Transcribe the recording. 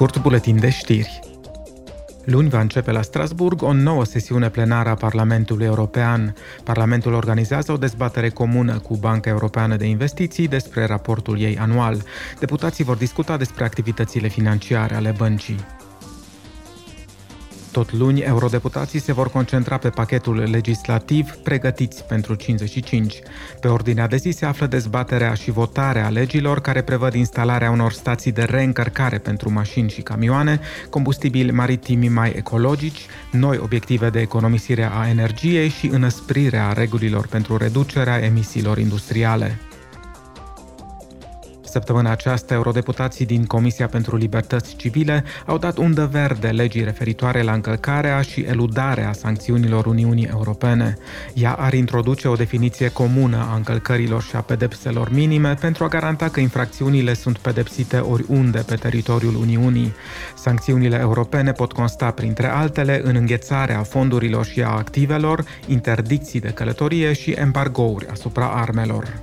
scurt buletin de știri. Luni va începe la Strasburg o nouă sesiune plenară a Parlamentului European. Parlamentul organizează o dezbatere comună cu Banca Europeană de Investiții despre raportul ei anual. Deputații vor discuta despre activitățile financiare ale băncii. Tot luni, eurodeputații se vor concentra pe pachetul legislativ pregătiți pentru 55. Pe ordinea de zi se află dezbaterea și votarea legilor care prevăd instalarea unor stații de reîncărcare pentru mașini și camioane, combustibili maritimi mai ecologici, noi obiective de economisire a energiei și înăsprirea regulilor pentru reducerea emisiilor industriale. Săptămâna aceasta, eurodeputații din Comisia pentru Libertăți Civile au dat undă verde legii referitoare la încălcarea și eludarea sancțiunilor Uniunii Europene. Ea ar introduce o definiție comună a încălcărilor și a pedepselor minime pentru a garanta că infracțiunile sunt pedepsite oriunde pe teritoriul Uniunii. Sancțiunile europene pot consta, printre altele, în înghețarea fondurilor și a activelor, interdicții de călătorie și embargouri asupra armelor.